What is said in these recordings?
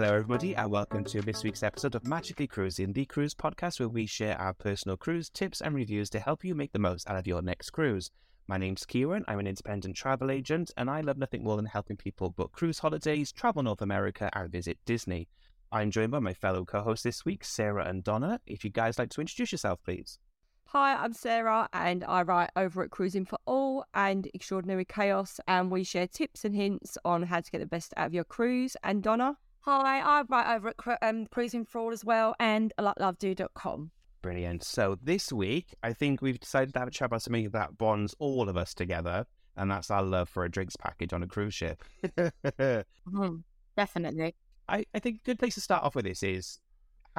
Hello, everybody, and welcome to this week's episode of Magically Cruising, the cruise podcast where we share our personal cruise tips and reviews to help you make the most out of your next cruise. My name's Kieran, I'm an independent travel agent, and I love nothing more than helping people book cruise holidays, travel North America, and visit Disney. I'm joined by my fellow co hosts this week, Sarah and Donna. If you guys like to introduce yourself, please. Hi, I'm Sarah, and I write over at Cruising for All and Extraordinary Chaos, and we share tips and hints on how to get the best out of your cruise. And Donna? Hi, I write over at um, Cruising for All as well and lovedo.com. Brilliant. So this week, I think we've decided to have a chat about something that bonds all of us together, and that's our love for a drinks package on a cruise ship. mm-hmm. Definitely. I, I think a good place to start off with this is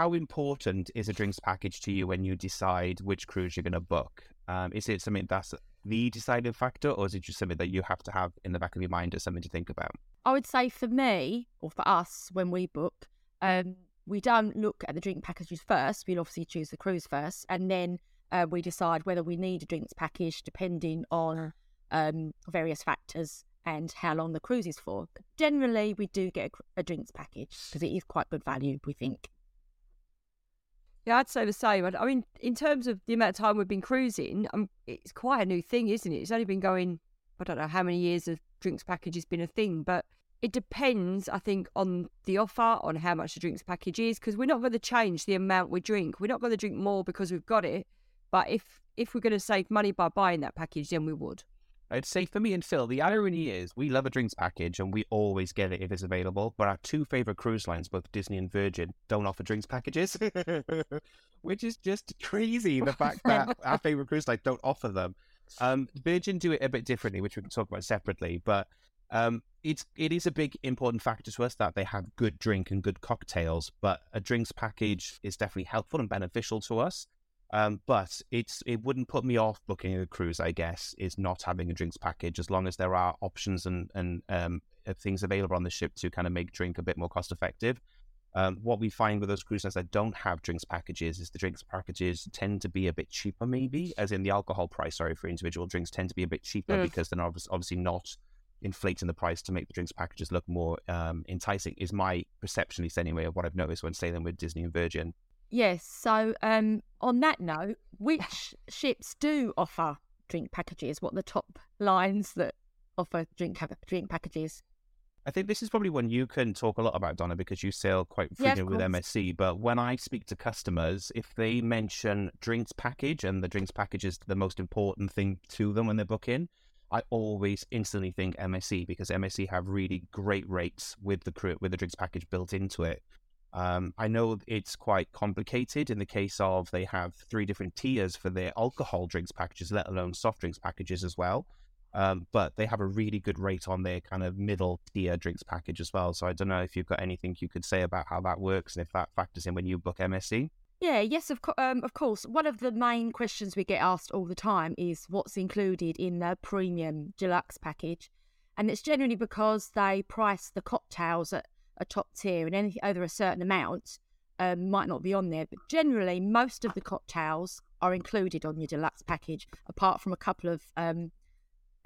how important is a drinks package to you when you decide which cruise you're going to book? Um, is it something that's the deciding factor, or is it just something that you have to have in the back of your mind as something to think about? I would say for me, or for us, when we book, um, we don't look at the drink packages first. We'll obviously choose the cruise first, and then uh, we decide whether we need a drinks package depending on um, various factors and how long the cruise is for. But generally, we do get a, a drinks package because it is quite good value, we think. Yeah, I'd say the same. I mean, in terms of the amount of time we've been cruising, um, it's quite a new thing, isn't it? It's only been going, I don't know how many years a drinks package has been a thing, but it depends, I think, on the offer, on how much the drinks package is, because we're not going to change the amount we drink. We're not going to drink more because we've got it. But if if we're going to save money by buying that package, then we would. I'd say for me and Phil, the irony is we love a drinks package and we always get it if it's available. But our two favorite cruise lines, both Disney and Virgin, don't offer drinks packages, which is just crazy. The fact that our favorite cruise lines don't offer them. Um, Virgin do it a bit differently, which we can talk about separately. But um, it's it is a big important factor to us that they have good drink and good cocktails. But a drinks package is definitely helpful and beneficial to us. Um, but it's it wouldn't put me off booking a cruise. I guess is not having a drinks package as long as there are options and and um, uh, things available on the ship to kind of make drink a bit more cost effective. Um, what we find with those cruise lines that don't have drinks packages is the drinks packages tend to be a bit cheaper, maybe, as in the alcohol price, sorry, for individual drinks tend to be a bit cheaper mm. because they're obviously not inflating the price to make the drinks packages look more um, enticing, is my perception, at least anyway, of what I've noticed when sailing with Disney and Virgin. Yes. So, um, on that note, which ships do offer drink packages? What are the top lines that offer drink drink packages? I think this is probably one you can talk a lot about, Donna, because you sail quite frequently yeah, with MSC. But when I speak to customers, if they mention drinks package and the drinks package is the most important thing to them when they're booking, I always instantly think MSC because MSC have really great rates with the crew with the drinks package built into it. Um, I know it's quite complicated in the case of they have three different tiers for their alcohol drinks packages, let alone soft drinks packages as well. Um, but they have a really good rate on their kind of middle tier drinks package as well. So I don't know if you've got anything you could say about how that works and if that factors in when you book MSC. Yeah, yes, of, co- um, of course. One of the main questions we get asked all the time is what's included in the premium deluxe package. And it's generally because they price the cocktails at a top tier, and anything over a certain amount um, might not be on there. But generally, most of the cocktails are included on your deluxe package, apart from a couple of, um,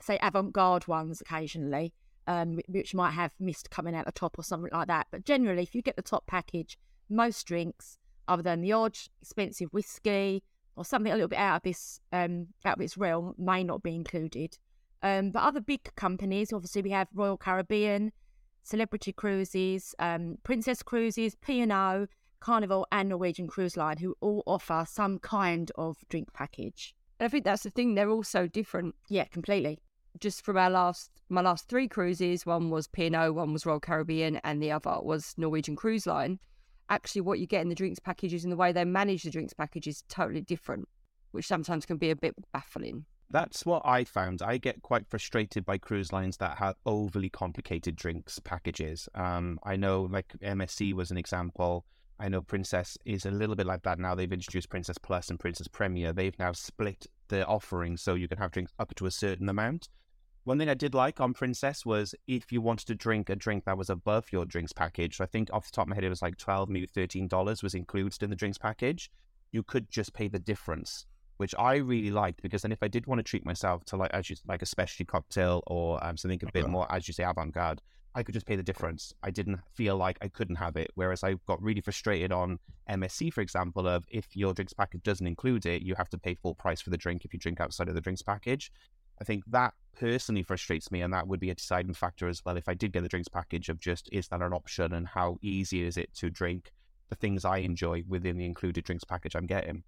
say, avant garde ones occasionally, um, which might have mist coming out the top or something like that. But generally, if you get the top package, most drinks, other than the odd expensive whiskey or something a little bit out of this um, out of its realm, may not be included. Um, but other big companies, obviously, we have Royal Caribbean, Celebrity Cruises, um, Princess Cruises, P&O, Carnival and Norwegian Cruise Line, who all offer some kind of drink package. And I think that's the thing; they're all so different. Yeah, completely. Just from our last, my last three cruises, one was P&O, one was Royal Caribbean, and the other was Norwegian Cruise Line. Actually, what you get in the drinks packages and the way they manage the drinks package is totally different, which sometimes can be a bit baffling. That's what I found. I get quite frustrated by cruise lines that have overly complicated drinks packages. Um, I know, like MSC was an example. I know Princess is a little bit like that now. They've introduced Princess Plus and Princess Premier. They've now split the offering so you can have drinks up to a certain amount. One thing I did like on Princess was if you wanted to drink a drink that was above your drinks package, I think off the top of my head it was like twelve, maybe thirteen dollars was included in the drinks package. You could just pay the difference which I really liked because then if I did want to treat myself to like as you like a specialty cocktail or um, something a bit more as you say avant garde, I could just pay the difference. I didn't feel like I couldn't have it. Whereas I got really frustrated on MSC, for example, of if your drinks package doesn't include it, you have to pay full price for the drink if you drink outside of the drinks package. I think that personally frustrates me, and that would be a deciding factor as well. If I did get the drinks package, of just is that an option, and how easy is it to drink the things I enjoy within the included drinks package I'm getting.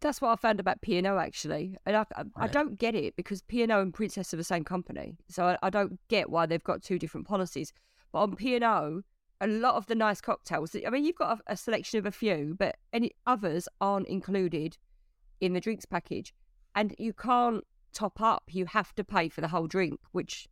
That's what I found about P&O actually, and I, I, I don't get it because P&O and Princess are the same company, so I, I don't get why they've got two different policies. But on P&O, a lot of the nice cocktails, I mean, you've got a, a selection of a few, but any others aren't included in the drinks package, and you can't top up. You have to pay for the whole drink, which,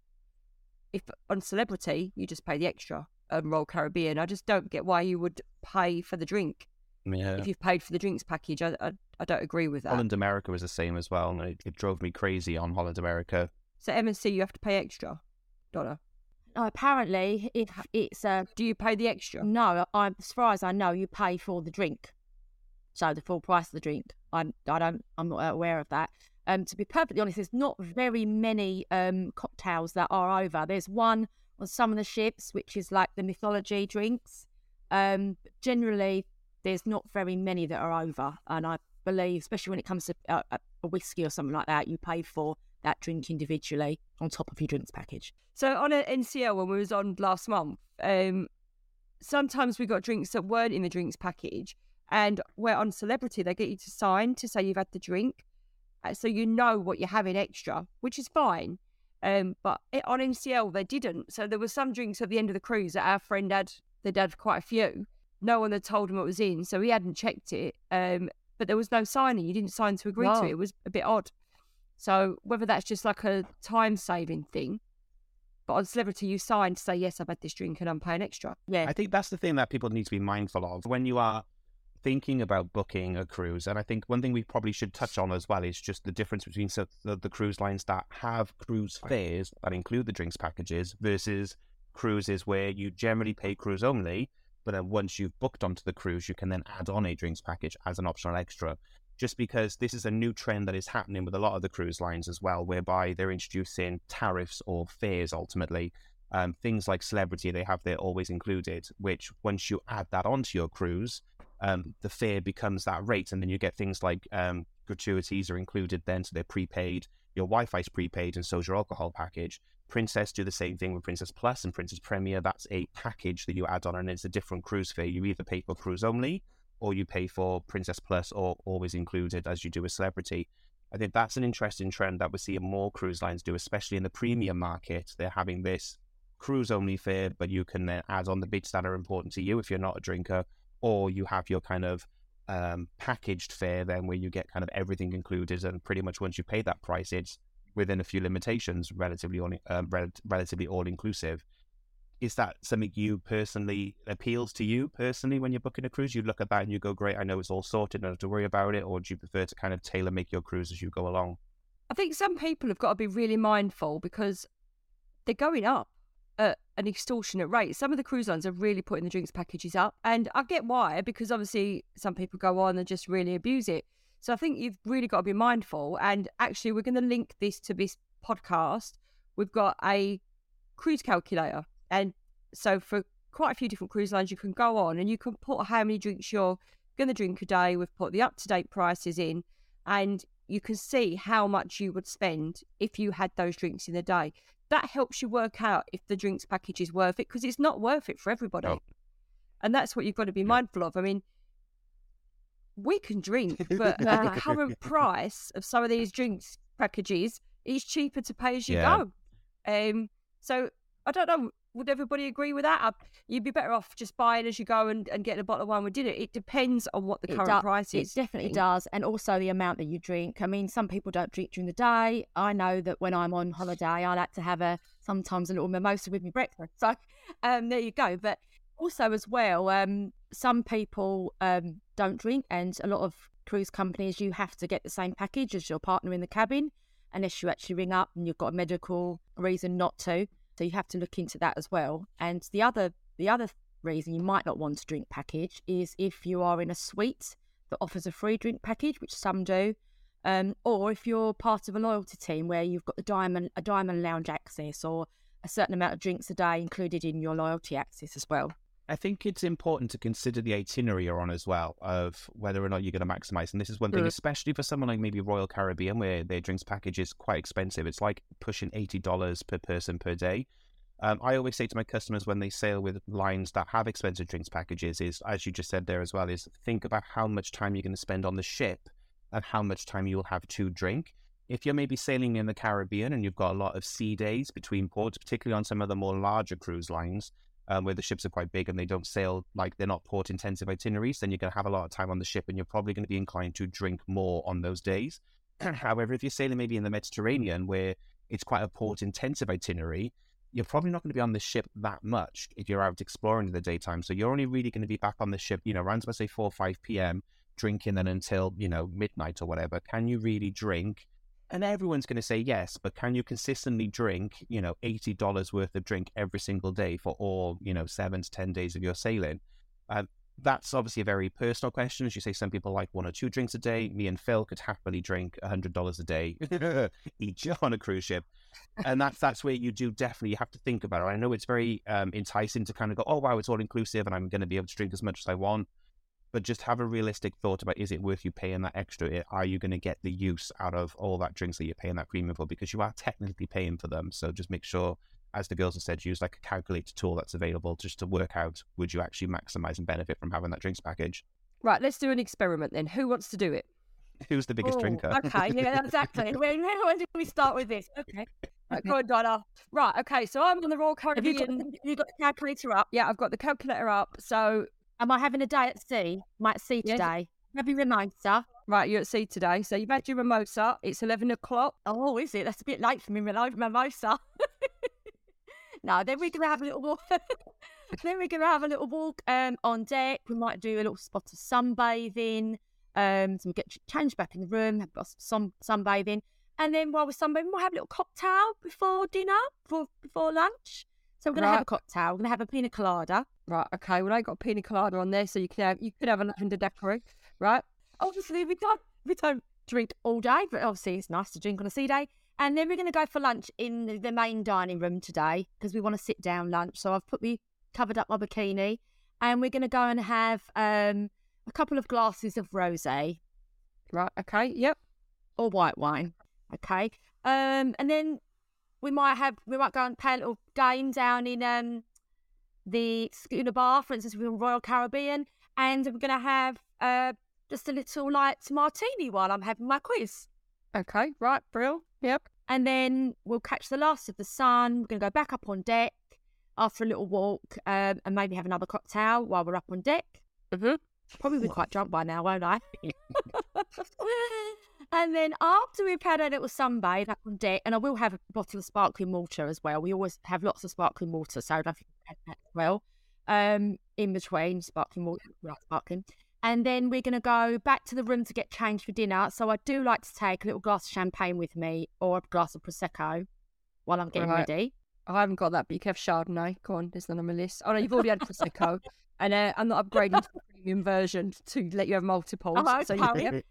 if on Celebrity, you just pay the extra. On Royal Caribbean, I just don't get why you would pay for the drink Yeah. if you've paid for the drinks package. I, I, I don't agree with that. Holland America was the same as well, and it, it drove me crazy on Holland America. So MSC, you have to pay extra. Donna, No, apparently, if it's a do you pay the extra? no, I, as far as I know, you pay for the drink, so the full price of the drink. I'm, I don't, I'm not aware of that. Um, to be perfectly honest, there's not very many um cocktails that are over. There's one on some of the ships, which is like the mythology drinks. Um, generally, there's not very many that are over, and I believe, especially when it comes to uh, a, a whiskey or something like that, you pay for that drink individually on top of your drinks package. So on a NCL when we was on last month, um, sometimes we got drinks that weren't in the drinks package, and where on Celebrity they get you to sign to say you've had the drink, uh, so you know what you're having extra, which is fine. Um, but on NCL they didn't. So there were some drinks at the end of the cruise that our friend had. They'd had quite a few. No one had told him what was in, so he hadn't checked it. Um, but there was no signing. You didn't sign to agree Wow. to it. It was a bit odd. So whether that's just like a time saving thing, but on Celebrity you sign to say yes, I've had this drink and I'm paying extra. Yeah, I think that's the thing that people need to be mindful of when you are thinking about booking a cruise. And I think one thing we probably should touch on as well is just the difference between so the, the cruise lines that have cruise fares that include the drinks packages versus cruises where you generally pay cruise only, but then once you've booked onto the cruise, you can then add on a drinks package as an optional extra. Just because this is a new trend that is happening with a lot of the cruise lines as well, whereby they're introducing tariffs or fares ultimately um, things like celebrity they have there always included which once you add that onto your cruise um, the fare becomes that rate and then you get things like um, gratuities are included then so they're prepaid your wi-fi's prepaid and so your alcohol package. Princess do the same thing with princess plus and princess premier. That's a package that you add on and it's a different cruise fare you either pay for cruise only or you pay for princess plus or always included as you do a celebrity. I think that's an interesting trend that we're seeing more cruise lines do, especially in the premium market. They're having this cruise only fare, but you can then add on the bits that are important to you if you're not a drinker, or you have your kind of um, packaged fare then where you get kind of everything included, and pretty much once you pay that price, it's within a few limitations, relatively all, um, rel- relatively all inclusive. Is that something you personally appeals to you personally when you're booking a cruise? You look at that and you go, "Great, I know it's all sorted, don't have to worry about it," or do you prefer to kind of tailor make your cruise as you go along? I think some people have got to be really mindful because they're going up at an extortionate rate. Some of the cruise lines are really putting the drinks packages up, and I get why because obviously some people go on and just really abuse it. So I think you've really got to be mindful. And actually, we're going to link this to this podcast. We've got a cruise calculator, and so for quite a few different cruise lines, you can go on and you can put how many drinks you're going to drink a day. We've put the up to date prices in, and you can see how much you would spend if you had those drinks in the day. That helps you work out if the drinks package is worth it because it's not worth it for everybody. No. And that's what you've got to be mindful of. I mean, we can drink, but at the current price of some of these drinks packages, it's cheaper to pay as you Yeah. go. Um, so I don't know. Would everybody agree with that? You'd be better off just buying as you go and, and getting a bottle of wine with dinner. It depends on what the It current do- price It is. definitely does, and also the amount that you drink. I mean, some people don't drink during the day. I know that when I'm on holiday, I like to have a sometimes a little mimosa with my breakfast. So, um, there you go. But also as well, um, some people um don't drink, and a lot of cruise companies you have to get the same package as your partner in the cabin, unless you actually ring up and you've got a medical reason not to. So you have to look into that as well. And the other the other reason you might not want to drink package is if you are in a suite that offers a free drink package, which some do, um, or if you're part of a loyalty team where you've got the diamond a diamond lounge access or a certain amount of drinks a day included in your loyalty access as well. I think it's important to consider the itinerary you're on as well of whether or not you're going to maximize. And this is one thing, Mm. especially for someone like maybe Royal Caribbean, where their drinks package is quite expensive. It's like pushing eighty dollars per person per day. Um, I always say to my customers when they sail with lines that have expensive drinks packages is, as you just said there as well, is think about how much time you're going to spend on the ship and how much time you'll have to drink. If you're maybe sailing in the Caribbean and you've got a lot of sea days between ports, particularly on some of the more larger cruise lines, um, where the ships are quite big and they don't sail like they're not port intensive itineraries, then you're going to have a lot of time on the ship and you're probably going to be inclined to drink more on those days. However, if you're sailing maybe in the Mediterranean where it's quite a port intensive itinerary, you're probably not going to be on the ship that much if you're out exploring in the daytime. So you're only really going to be back on the ship, you know, around about say 4 or 5 p.m., drinking then until, you know, midnight or whatever. Can you really drink? And everyone's going to say yes, but can you consistently drink, you know, $80 worth of drink every single day for all, you know, seven to 10 days of your sailing? Um, that's obviously a very personal question. As you say, some people like one or two drinks a day. Me and Phil could happily drink $100 a day each on a cruise ship. And that's that's where you do definitely have to think about it. I know it's very um, enticing to kind of go, oh, wow, it's all inclusive and I'm going to be able to drink as much as I want. But just have a realistic thought about is it worth you paying that extra? Are you going to get the use out of all that drinks that you're paying that premium for? Because you are technically paying for them. So just make sure, as the girls have said, use like a calculator tool that's available just to work out would you actually maximize and benefit from having that drinks package. Right, let's do an experiment then. Who wants to do it? Who's the biggest Oh, drinker? Okay, yeah, exactly. when, when did we start with this? Okay. Right, go on, Donna. Right, okay, so I'm on the Royal Have you got, have you got the calculator up? Yeah, I've got the calculator up. So, Am I having a day at sea? Might sea Yes. today. You reminder? right, you're at sea today. So you've had your mimosa. It's 11 o'clock. Oh, is it? That's a bit late for me, mimosa. no, then we're gonna have a little walk. then we're gonna have a little walk um, on deck. We might do a little spot of sunbathing. Um, so we get changed back in the room, have some sunbathing, and then while we're sunbathing, we'll have a little cocktail before dinner, before before lunch. So we're gonna have a cocktail. We're gonna have a pina colada. Right, okay. Well, I got a pina colada on there, so you can have you could have a lavender daiquiri, right? Obviously, we don't we don't drink all day, but obviously it's nice to drink on a sea day. And then we're going to go for lunch in the- the main dining room today because we want to sit down lunch. So I've put me covered up my bikini, and we're going to go and have um, a couple of glasses of rosé Right, okay. Yep. or white wine. Okay, um, and then we might have we might go and play a little game down in um, the schooner bar, for instance, with Royal Caribbean, and we're going to have uh, just a little light martini while I'm having my quiz. Okay. Right, Brill. Yep. And then we'll catch the last of the sun. We're going to go back up on deck after a little walk um, and maybe have another cocktail while we're up on deck. Mhm. Probably be quite drunk by now, won't I? and then after we've had a little sunbathe up on deck, and I will have a bottle of sparkling water as well. We always have lots of sparkling water, so I don't think we've that as well. Um, in between sparkling water, well, sparkling. And then we're going to go back to the room to get changed for dinner. So I do like to take a little glass of champagne with me or a glass of prosecco while I'm getting Right. ready. I haven't got that, but you can have Chardonnay. Go on, there's none on my list. Oh no, you've already had Prosecco, and uh, I'm not upgrading to the premium version to let you have multiples. Oh, so you, okay.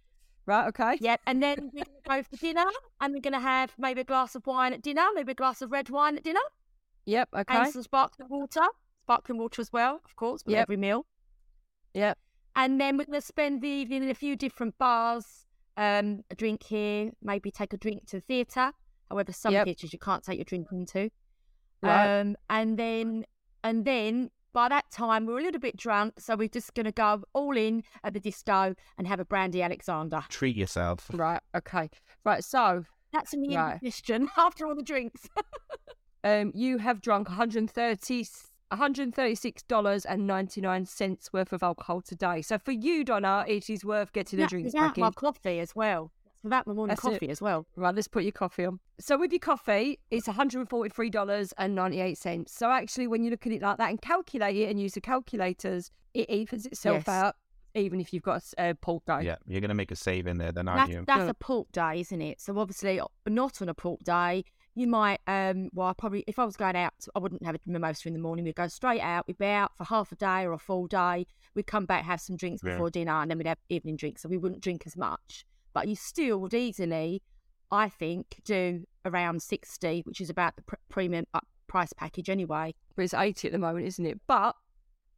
Right, okay. Yep. And then we're going to go for dinner, and we're going to have maybe a glass of wine at dinner, maybe a glass of red wine at dinner, Yep, okay. and some sparkling water, sparkling water as well, of course, with Yep. every meal. Yep. And then we're going to spend the evening in a few different bars, um, a drink here, maybe take a drink to the theatre. However, some Yep. theatres you can't take your drink into. Right. Um, and then, and then by that time we're a little bit drunk, so we're just going to go all in at the disco and have a brandy Alexander. Treat yourself. Right, okay. Right, so That's an Right. question after all the drinks. um, you have drunk 130 $136.99 worth of alcohol today. So for you, Donna, it is worth getting a drink drinks is out my coffee as well. That's without my morning That's it. coffee as well. Right, let's put your coffee on. So with your coffee, it's $143.98. So actually, when you look at it like that and calculate it and use the calculators, it evens itself Yes. out, even if you've got a port day. Yeah, you're going to make a save in there then, aren't That's, you? that's Yeah. a port day, isn't it? So obviously, not on a port day, you might. Um, well, I probably if I was going out, I wouldn't have a mimosa in the morning. We'd go straight out. We'd be out for half a day or a full day. We'd come back, have some drinks Yeah. before dinner, and then we'd have evening drinks. So we wouldn't drink as much. But you still would easily, I think, do around sixty, which is about the pr- premium uh, price package anyway. But it's 80 at the moment, isn't it? But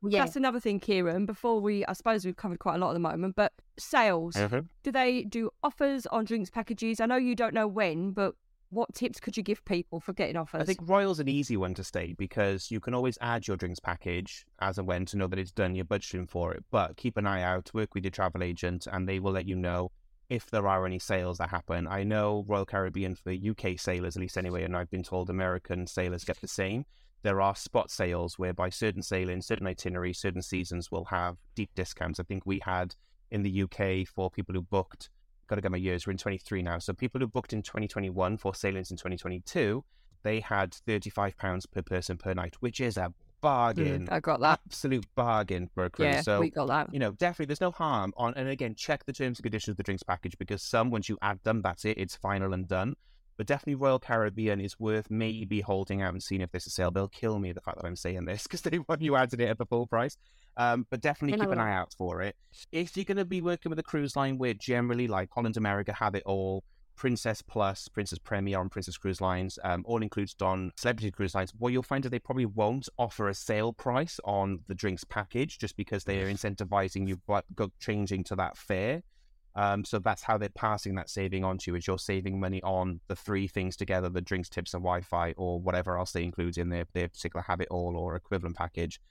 Yeah. that's another thing, Kieran. Before we, I suppose we've covered quite a lot at the moment, but sales. Do they do offers on drinks packages? I know you don't know when, but what tips could you give people for getting offers? I think Royal's an easy one to state because you can always add your drinks package as and when to know that it's done, you're budgeting for it. But keep an eye out, work with your travel agent, and they will let you know if there are any sales that happen. I know Royal Caribbean for UK sailors, at least anyway, and I've been told American sailors get the same. There are spot sales whereby certain sailings, certain itineraries, certain seasons will have deep discounts. I think we had in the UK for people who booked got to get my years. We're in 23 now. So people who booked in 2021 for sailings in 2022, they had 35 pounds per person per night, which is a bargain. Mm, I got that. Absolute bargain for a cruise. Yeah, so we got that. you know, definitely there's no harm on and again, check the terms and conditions of the drinks package because some once you add them, that's it, it's final and done. But definitely Royal Caribbean is worth maybe holding out and seeing if there's a sale. They'll kill me the fact that I'm saying this because they want you added it at the full price. Um, but definitely keep an eye out for it. If you're going to be working with a cruise line where generally like Holland America have it all, Princess Plus, Princess Premier on Princess Cruise Lines, um, all includes on Celebrity Cruise Lines, what you'll find is they probably won't offer a sale price on the drinks package just because they are incentivizing you by go changing to that fare. Um, so that's how they're passing that saving on to you is you're saving money on the three things together, the drinks, tips, and Wi-Fi, or whatever else they include in their, their particular have it all or equivalent package.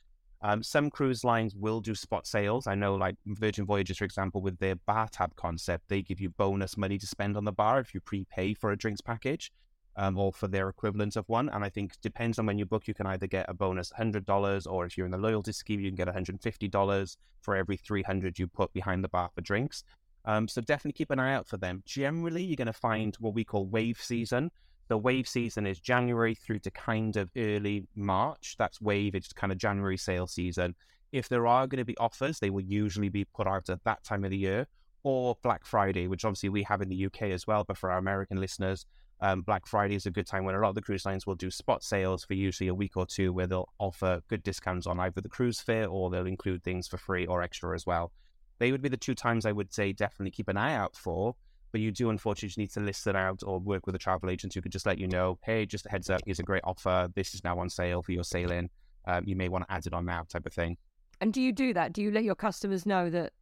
Um, some cruise lines will do spot sales. I know, like Virgin Voyages, for example, with their bar tab concept, they give you bonus money to spend on the bar if you prepay for a drinks package um, or for their equivalent of one. And I think depends on when you book, you can either get a bonus $100 or if you're in the loyalty scheme, you can get $150 for every 300 you put behind the bar for drinks. Um, so definitely keep an eye out for them. Generally, you're going to find what we call wave season. The wave season is January through to kind of early March. That's wave. It's kind of January sale season. If there are going to be offers, they will usually be put out at that time of the year or Black Friday, which obviously we have in the UK as well. But for our American listeners, um, Black Friday is a good time when a lot of the cruise lines will do spot sales for usually a week or two where they'll offer good discounts on either the cruise fare or they'll include things for free or extra as well. They would be the two times I would say definitely keep an eye out for. But you do unfortunately need to list it out or work with a travel agent who could just let you know, hey, just a heads up, here's a great offer. This is now on sale for your sailing. Um, you may want to add it on now, type of thing. And do you do that? Do you let your customers know that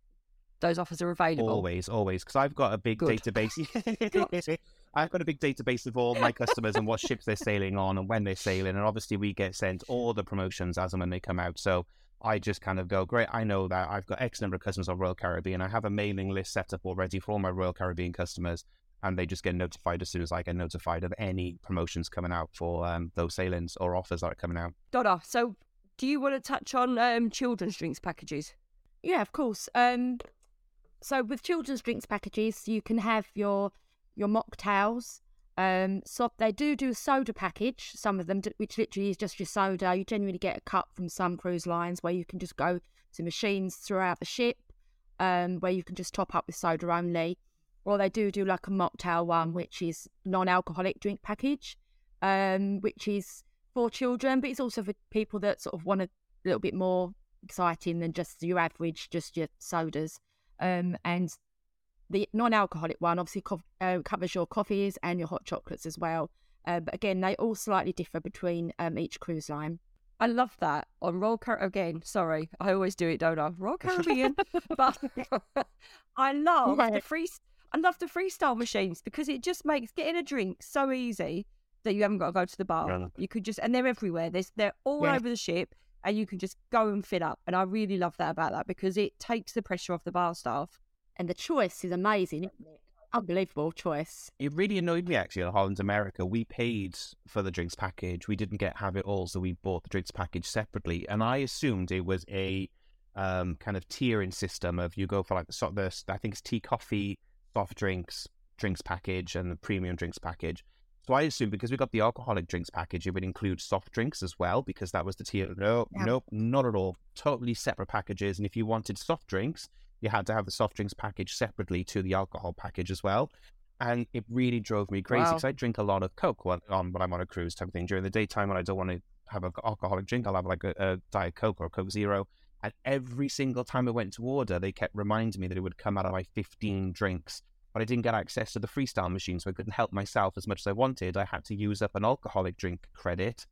those offers are available? Always, always, because I've got a big Good. database. I've got a big database of all my customers and what ships they're sailing on and when they're sailing, and obviously we get sent all the promotions as and when they come out. So I just kind of go, great, I know that I've got X number of customers on Royal Caribbean. I have a mailing list set up already for all my Royal Caribbean customers, and they just get notified as soon as I get notified of any promotions coming out for um, those sailings or offers that are coming out. Donna, so do you want to touch on um, children's drinks packages? Yeah, of course. Um, so with children's drinks packages, you can have your your mocktails. Um, so they do do a soda package. Some of them, which literally is just your soda. You generally get a cup from some cruise lines where you can just go to machines throughout the ship, um, where you can just top up with soda only. Or they do do like a mocktail one, which is non-alcoholic drink package, um, which is for children, but it's also for people that sort of want a little bit more exciting than just your average, just your sodas. Um, and the non-alcoholic one obviously co- uh, covers your coffees and your hot chocolates as well. Uh, but again, they all slightly differ between um, each cruise line. I love that on Royal Car. Again, sorry, I always do it, don't I? Royal Caribbean, but I love the free. I love the freestyle machines because it just makes getting a drink so easy that you haven't got to go to the bar. Yeah. You could just, and they're everywhere. There's, they're all Yeah. over the ship, and you can just go and fill up. And I really love that about that because it takes the pressure off the bar staff. And the choice is amazing. Unbelievable choice. It really annoyed me actually at Holland America. We paid for the drinks package. We didn't get have it all, so we bought the drinks package separately. And I assumed it was a um, kind of tiering system of you go for like the, so- the I think it's tea, coffee, soft drinks, drinks package, and the premium drinks package. So I assumed because we got the alcoholic drinks package, it would include soft drinks as well because that was the tier. No, Yeah. nope, not at all. Totally separate packages. And if you wanted soft drinks, you had to have the soft drinks package separately to the alcohol package as well. And it really drove me crazy Wow. because I drink a lot of Coke when, on, when I'm on a cruise type of thing. During the daytime when I don't want to have an alcoholic drink, I'll have like a, a Diet Coke or a Coke Zero. And every single time I went to order, they kept reminding me that it would come out of my 15 drinks. But I didn't get access to the freestyle machine, so I couldn't help myself as much as I wanted. I had to use up an alcoholic drink credit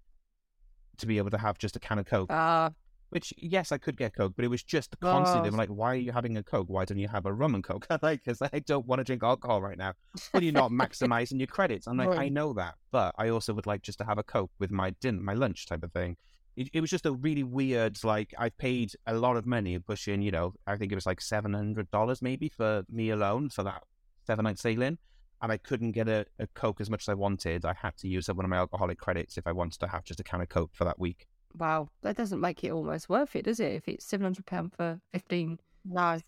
to be able to have just a can of Coke. Ah, Which yes, I could get Coke, but it was just constantly. Oh. Like, why are you having a Coke? Why don't you have a rum and Coke? like, because I don't want to drink alcohol right now. Well, you're not maximizing your credits. I'm like, I know that, but I also would like just to have a Coke with my dinner, my lunch type of thing. It, it was just a really weird. Like, I paid a lot of money, pushing, you know, I think it was like seven hundred dollars maybe for me alone for that seven night sailing. And I couldn't get a, a Coke as much as I wanted. I had to use up one of my alcoholic credits if I wanted to have just a can of Coke for that week. Wow. That doesn't make it almost worth it, does it? If it's seven hundred pound for fifteen, No. if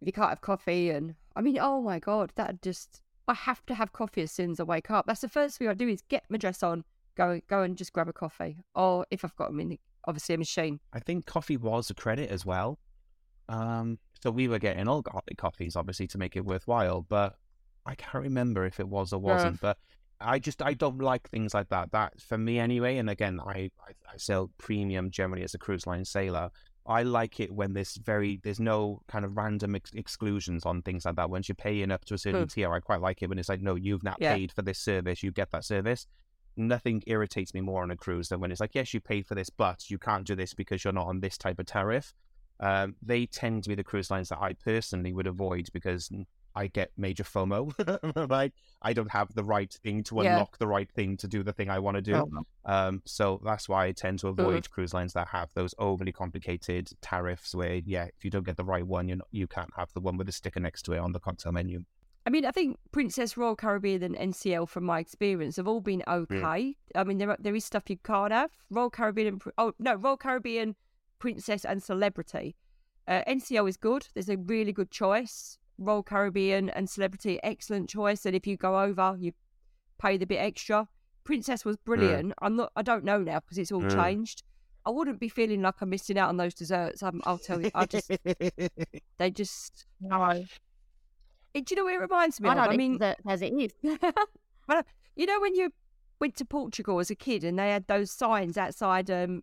you can't have coffee, and I mean, oh my god, that just I have to have coffee as soon as I wake up. That's the first thing I do is get my dress on, go go and just grab a coffee, or if I've got them in, the, obviously a machine. I think coffee was a credit as well. Um, so we were getting alcoholic coffees, obviously, to make it worthwhile. But I can't remember if it was or wasn't. But I just I don't like things like that. That for me anyway. And again, I I, I sail premium generally as a cruise line sailor. I like it when there's very there's no kind of random ex- exclusions on things like that. Once you're paying up to a certain Hmm. tier, I quite like it when it's like, no, you've not Yeah. paid for this service, you get that service. Nothing irritates me more on a cruise than when it's like, yes, you paid for this, but you can't do this because you're not on this type of tariff. Um, they tend to be the cruise lines that I personally would avoid because I get major FOMO. like I don't have the right thing to Yeah. unlock the right thing to do the thing I want to do. Oh, Um, so that's why I tend to avoid cruise lines that have those overly complicated tariffs where, yeah, if you don't get the right one, you're you can't have the one with a sticker next to it on the cocktail menu. I mean, I think Princess Royal Caribbean and NCL, from my experience, have all been okay. I mean, there there is stuff you can't have. Royal Caribbean, and, oh no, Royal Caribbean, Princess and Celebrity. Uh, NCL is good. There's a really good choice. Royal Caribbean and Celebrity, excellent choice. And if you go over, you pay the bit extra. Princess was brilliant. I'm not. I don't know now because it's all Mm. changed. I wouldn't be feeling like I'm missing out on those desserts. I'm, I'll tell you. I just they just. No. It, do you know what it reminds me I of? don't I mean, mean that as it is. you know when you went to Portugal as a kid and they had those signs outside um,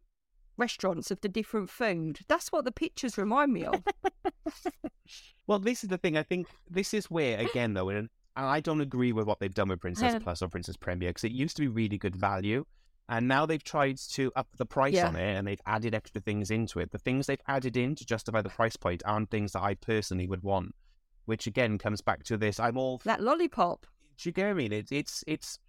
restaurants of the different food. That's what the pictures remind me of. Well, this is the thing. I think this is where, again, though, and I don't agree with what they've done with Princess Yeah. Plus or Princess Premier because it used to be really good value. And now they've tried to up the price Yeah. on it and they've added extra things into it. The things they've added in to justify the price point aren't things that I personally would want, which again comes back to this. I'm all that lollipop. do you get what I mean? It's it's.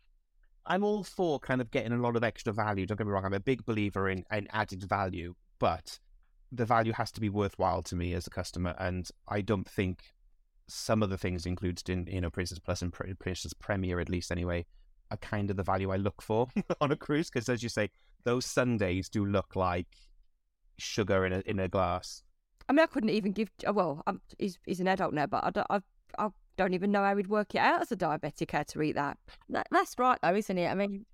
I'm all for kind of getting a lot of extra value. Don't get me wrong. I'm a big believer in, in added value, but the value has to be worthwhile to me as a customer, and I don't think some of the things included in you know Princess Plus and Pri- Princess Premier, at least anyway, are kind of the value I look for on a cruise. Because as you say, those sundaes do look like sugar in a in a glass. I mean, I couldn't even give. Well, I'm, he's, he's an adult now, but I, I don't even know how he'd work it out as a diabetic how to eat that. That, that's right, though, isn't it? I mean,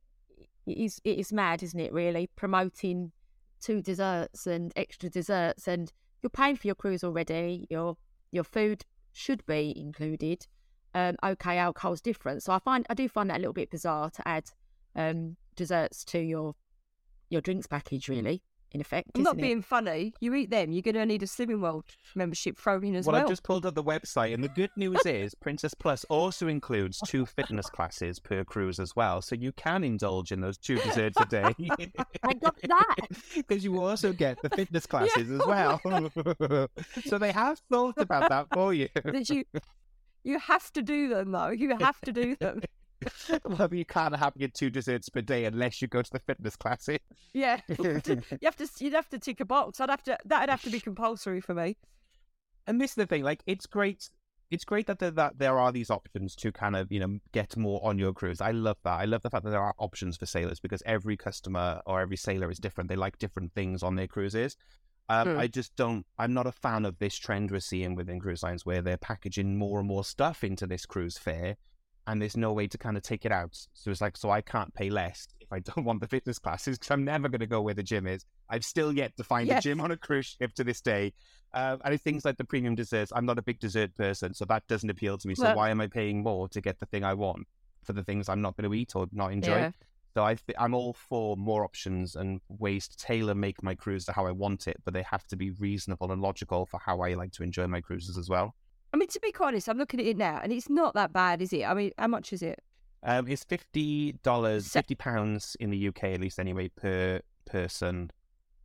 it is, it is mad, isn't it, really? Promoting two desserts and extra desserts, and you're paying for your cruise already. Your your food should be included. Um, okay, alcohol's different, so I find I do find that a little bit bizarre to add um, desserts to your your drinks package. Really, in effect, I'm not isn't it? being funny. You eat them, you're going to need a Slimming World membership thrown in as well, well. I've just pulled up the website, and the good news is Princess Plus also includes two fitness classes per cruise as well, so you can indulge in those two desserts a day. I got that. because you also get the fitness classes as well. so they have thought about that for you. that you, you have to do them though. You have to do them. well, you can't have your two desserts per day unless you go to the fitness classes. Yeah, you have to. You'd have to tick a box. I'd have to. That'd have to be compulsory for me. and this is the thing like it's great it's great that there, that there are these options to kind of you know get more on your cruise i love that i love the fact that there are options for sailors because every customer or every sailor is different they like different things on their cruises um, Hmm. i just don't i'm not a fan of this trend we're seeing within cruise lines where they're packaging more and more stuff into this cruise fare and there's no way to kind of take it out so it's like so i can't pay less if i don't want the fitness classes because i'm never going to go where the gym is i've still yet to find a gym on a cruise ship to this day uh, and it's things like the premium desserts. I'm not a big dessert person, so that doesn't appeal to me. So Well- why am I paying more to get the thing I want for the things I'm not going to eat or not enjoy? Yeah. So I th- I'm all for more options and ways to tailor make my cruise to how I want it, but they have to be reasonable and logical for how I like to enjoy my cruises as well. I mean, to be quite honest, I'm looking at it now, and it's not that bad, is it? I mean, how much is it? Um, it's fifty dollars, So- fifty pounds in the UK at least anyway per person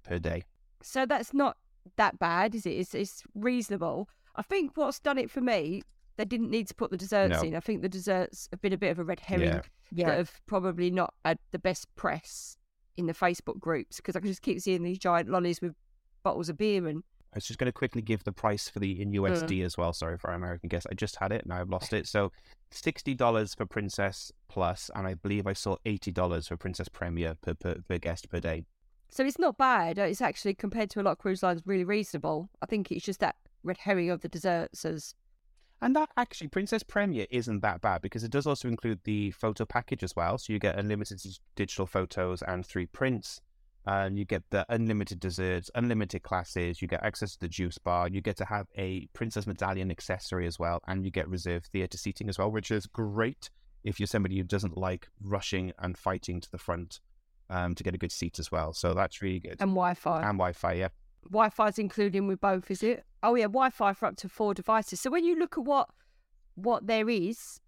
per day. So that's not that bad, is it? It's, it's reasonable. I think what's done it for me, they didn't need to put the desserts No. in. I think the desserts have been a bit of a red herring Yeah. that have probably not had the best press in the Facebook groups because I can just keep seeing these giant lollies with bottles of beer and I was just going to quickly give the price for the in mm. USD as well. Sorry for our American guest. I just had it. Now I've lost it. So sixty dollars for Princess Plus, and I believe I saw eighty dollars for Princess Premier per, per per guest per day. so it's not bad. It's actually compared to a lot of cruise lines really reasonable. I think it's just that red herring of the desserts as And that actually, Princess Premier isn't that bad because it does also include the photo package as well. So you get unlimited digital photos and three prints. And you get the unlimited desserts, unlimited classes. You get access to the juice bar. You get to have a Princess Medallion accessory as well. And you get reserved theatre seating as well, which is great if you're somebody who doesn't like rushing and fighting to the front um, to get a good seat as well. So that's really good. and Wi-Fi. and Wi Fi, yeah. Wi-Fi's including with both, is it? Oh yeah, Wi-Fi for up to four devices. So when you look at what what there is,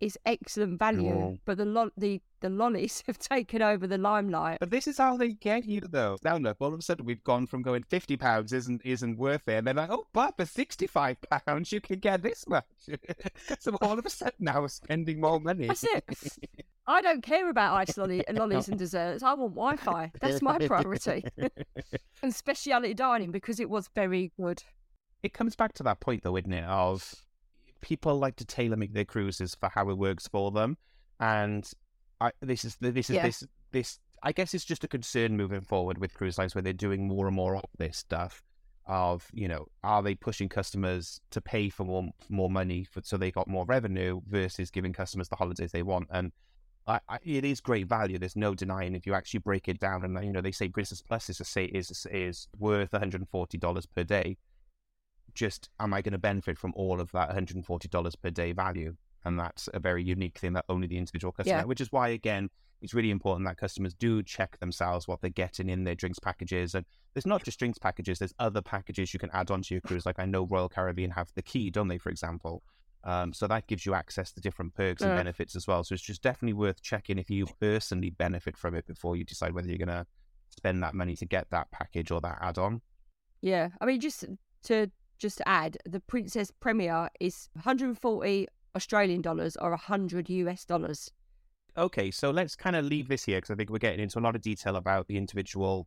is excellent value. Oh. But the lo- the the lollies have taken over the limelight. But this is how they get you, though. Now look, all of a sudden we've gone from going fifty pounds isn't isn't worth it, and they're like, oh, but for sixty five pounds you can get this much. so all of a sudden now we're spending more money. That's it. I don't care about ice lolly, uh, lollies and desserts. I want Wi-Fi. That's my priority. and speciality dining because it was very good. it comes back to that point, though, isn't it? Of people like to tailor make their cruises for how it works for them, and I, this is this is Yeah. this this. I guess it's just a concern moving forward with cruise lines where they're doing more and more of this stuff. Of you know, are they pushing customers to pay for more more money for, so they got more revenue versus giving customers the holidays they want? And I, I, it is great value. There's no denying if you actually break it down. And you know, they say Princess Plus is a, is is worth 140 dollars per day just am I going to benefit from all of that $140 per day value? And that's a very unique thing that only the individual customer, Yeah. which is why, again, it's really important that customers do check themselves what they're getting in their drinks packages. And there's not just drinks packages, there's other packages you can add onto your cruise. Like I know Royal Caribbean have the key, don't they, for example? Um, so that gives you access to different perks and Uh. benefits as well. So it's just definitely worth checking if you personally benefit from it before you decide whether you're going to spend that money to get that package or that add on. Yeah, I mean, just to just to add, the Princess Premier is 140 Australian dollars or 100 US dollars. Okay, so let's kind of leave this here because I think we're getting into a lot of detail about the individual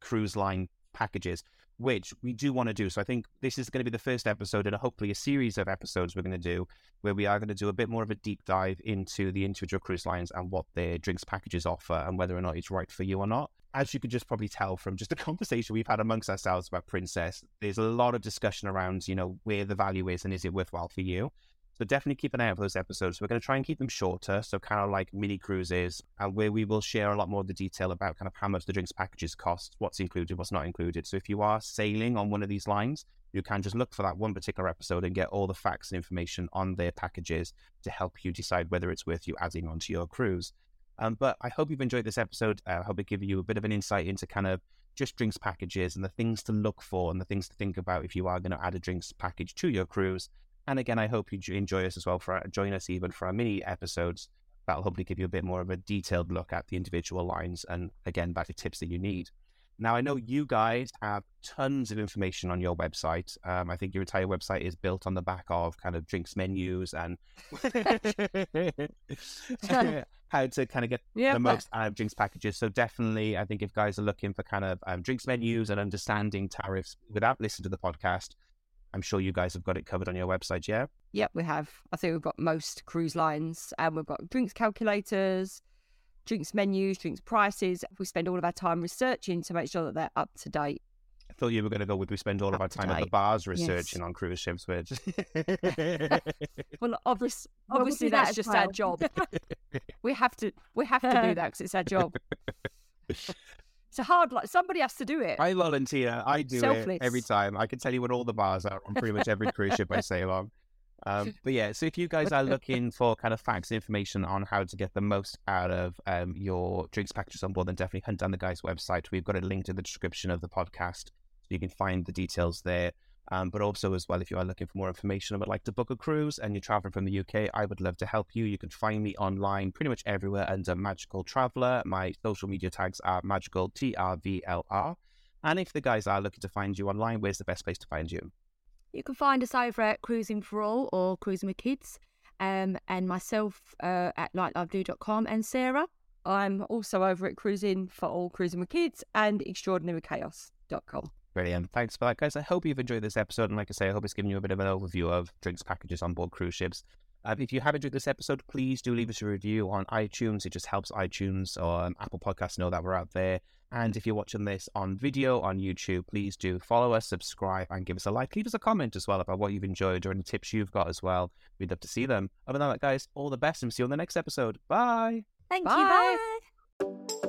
cruise line packages, which we do want to do. So I think this is going to be the first episode and hopefully a series of episodes we're going to do where we are going to do a bit more of a deep dive into the individual cruise lines and what their drinks packages offer and whether or not it's right for you or not. As you could just probably tell from just the conversation we've had amongst ourselves about Princess, there's a lot of discussion around, you know, where the value is and is it worthwhile for you. So definitely keep an eye out for those episodes. We're going to try and keep them shorter, so kind of like mini cruises, and where we will share a lot more of the detail about kind of how much the drinks packages cost, what's included, what's not included. So if you are sailing on one of these lines, you can just look for that one particular episode and get all the facts and information on their packages to help you decide whether it's worth you adding onto your cruise. Um, but I hope you've enjoyed this episode. Uh, I hope it give you a bit of an insight into kind of just drinks packages and the things to look for and the things to think about if you are going to add a drinks package to your cruise. And again, I hope you enjoy us as well for our, join us even for our mini episodes. That'll hopefully give you a bit more of a detailed look at the individual lines and again back to tips that you need. Now I know you guys have tons of information on your website. Um, I think your entire website is built on the back of kind of drinks menus and how to kind of get Yeah, the most out of drinks packages. So definitely, I think if guys are looking for kind of um, drinks menus and understanding tariffs without listening to the podcast, I'm sure you guys have got it covered on your website. Yeah. Yep, we have. I think we've got most cruise lines, and we've got drinks calculators, drinks menus, drinks prices. We spend all of our time researching to make sure that they're up to date. I thought you were going to go with we spend all of our to time at the date. bars Yes. researching on cruise ships, which Well, obvious, Well, we obviously that's just well. our job. we have to, we have to do that because it's our job. It's a hard, like somebody has to do it. I volunteer. I do Selfless. it every time. I can tell you what all the bars are on pretty much every cruise ship I sail on. Um, but yeah, so if you guys are looking for kind of facts and information on how to get the most out of um, your drinks packages on board, then definitely hunt down the guys' website. We've got a link in the description of the podcast, so you can find the details there. Um, but also, as well, if you are looking for more information and would like to book a cruise and you're traveling from the UK, I would love to help you. You can find me online pretty much everywhere under Magical Traveller. My social media tags are Magical T R V L R. And if the guys are looking to find you online, where's the best place to find you? You can find us over at Cruising for All or Cruising with Kids, um, and myself uh, at lightlovedo.com and Sarah. I'm also over at Cruising for All Cruising with Kids and extraordinarychaos.com. Brilliant. Thanks for that, guys. I hope you've enjoyed this episode. And like I say, I hope it's given you a bit of an overview of drinks packages on board cruise ships. Uh, if you have enjoyed this episode, please do leave us a review on iTunes. It just helps iTunes or um, Apple Podcasts know that we're out there. And if you're watching this on video on YouTube, please do follow us, subscribe, and give us a like. Leave us a comment as well about what you've enjoyed or any tips you've got as well. We'd love to see them. Other than that, guys, all the best and see you on the next episode. Bye. Thank Bye. you. Bye.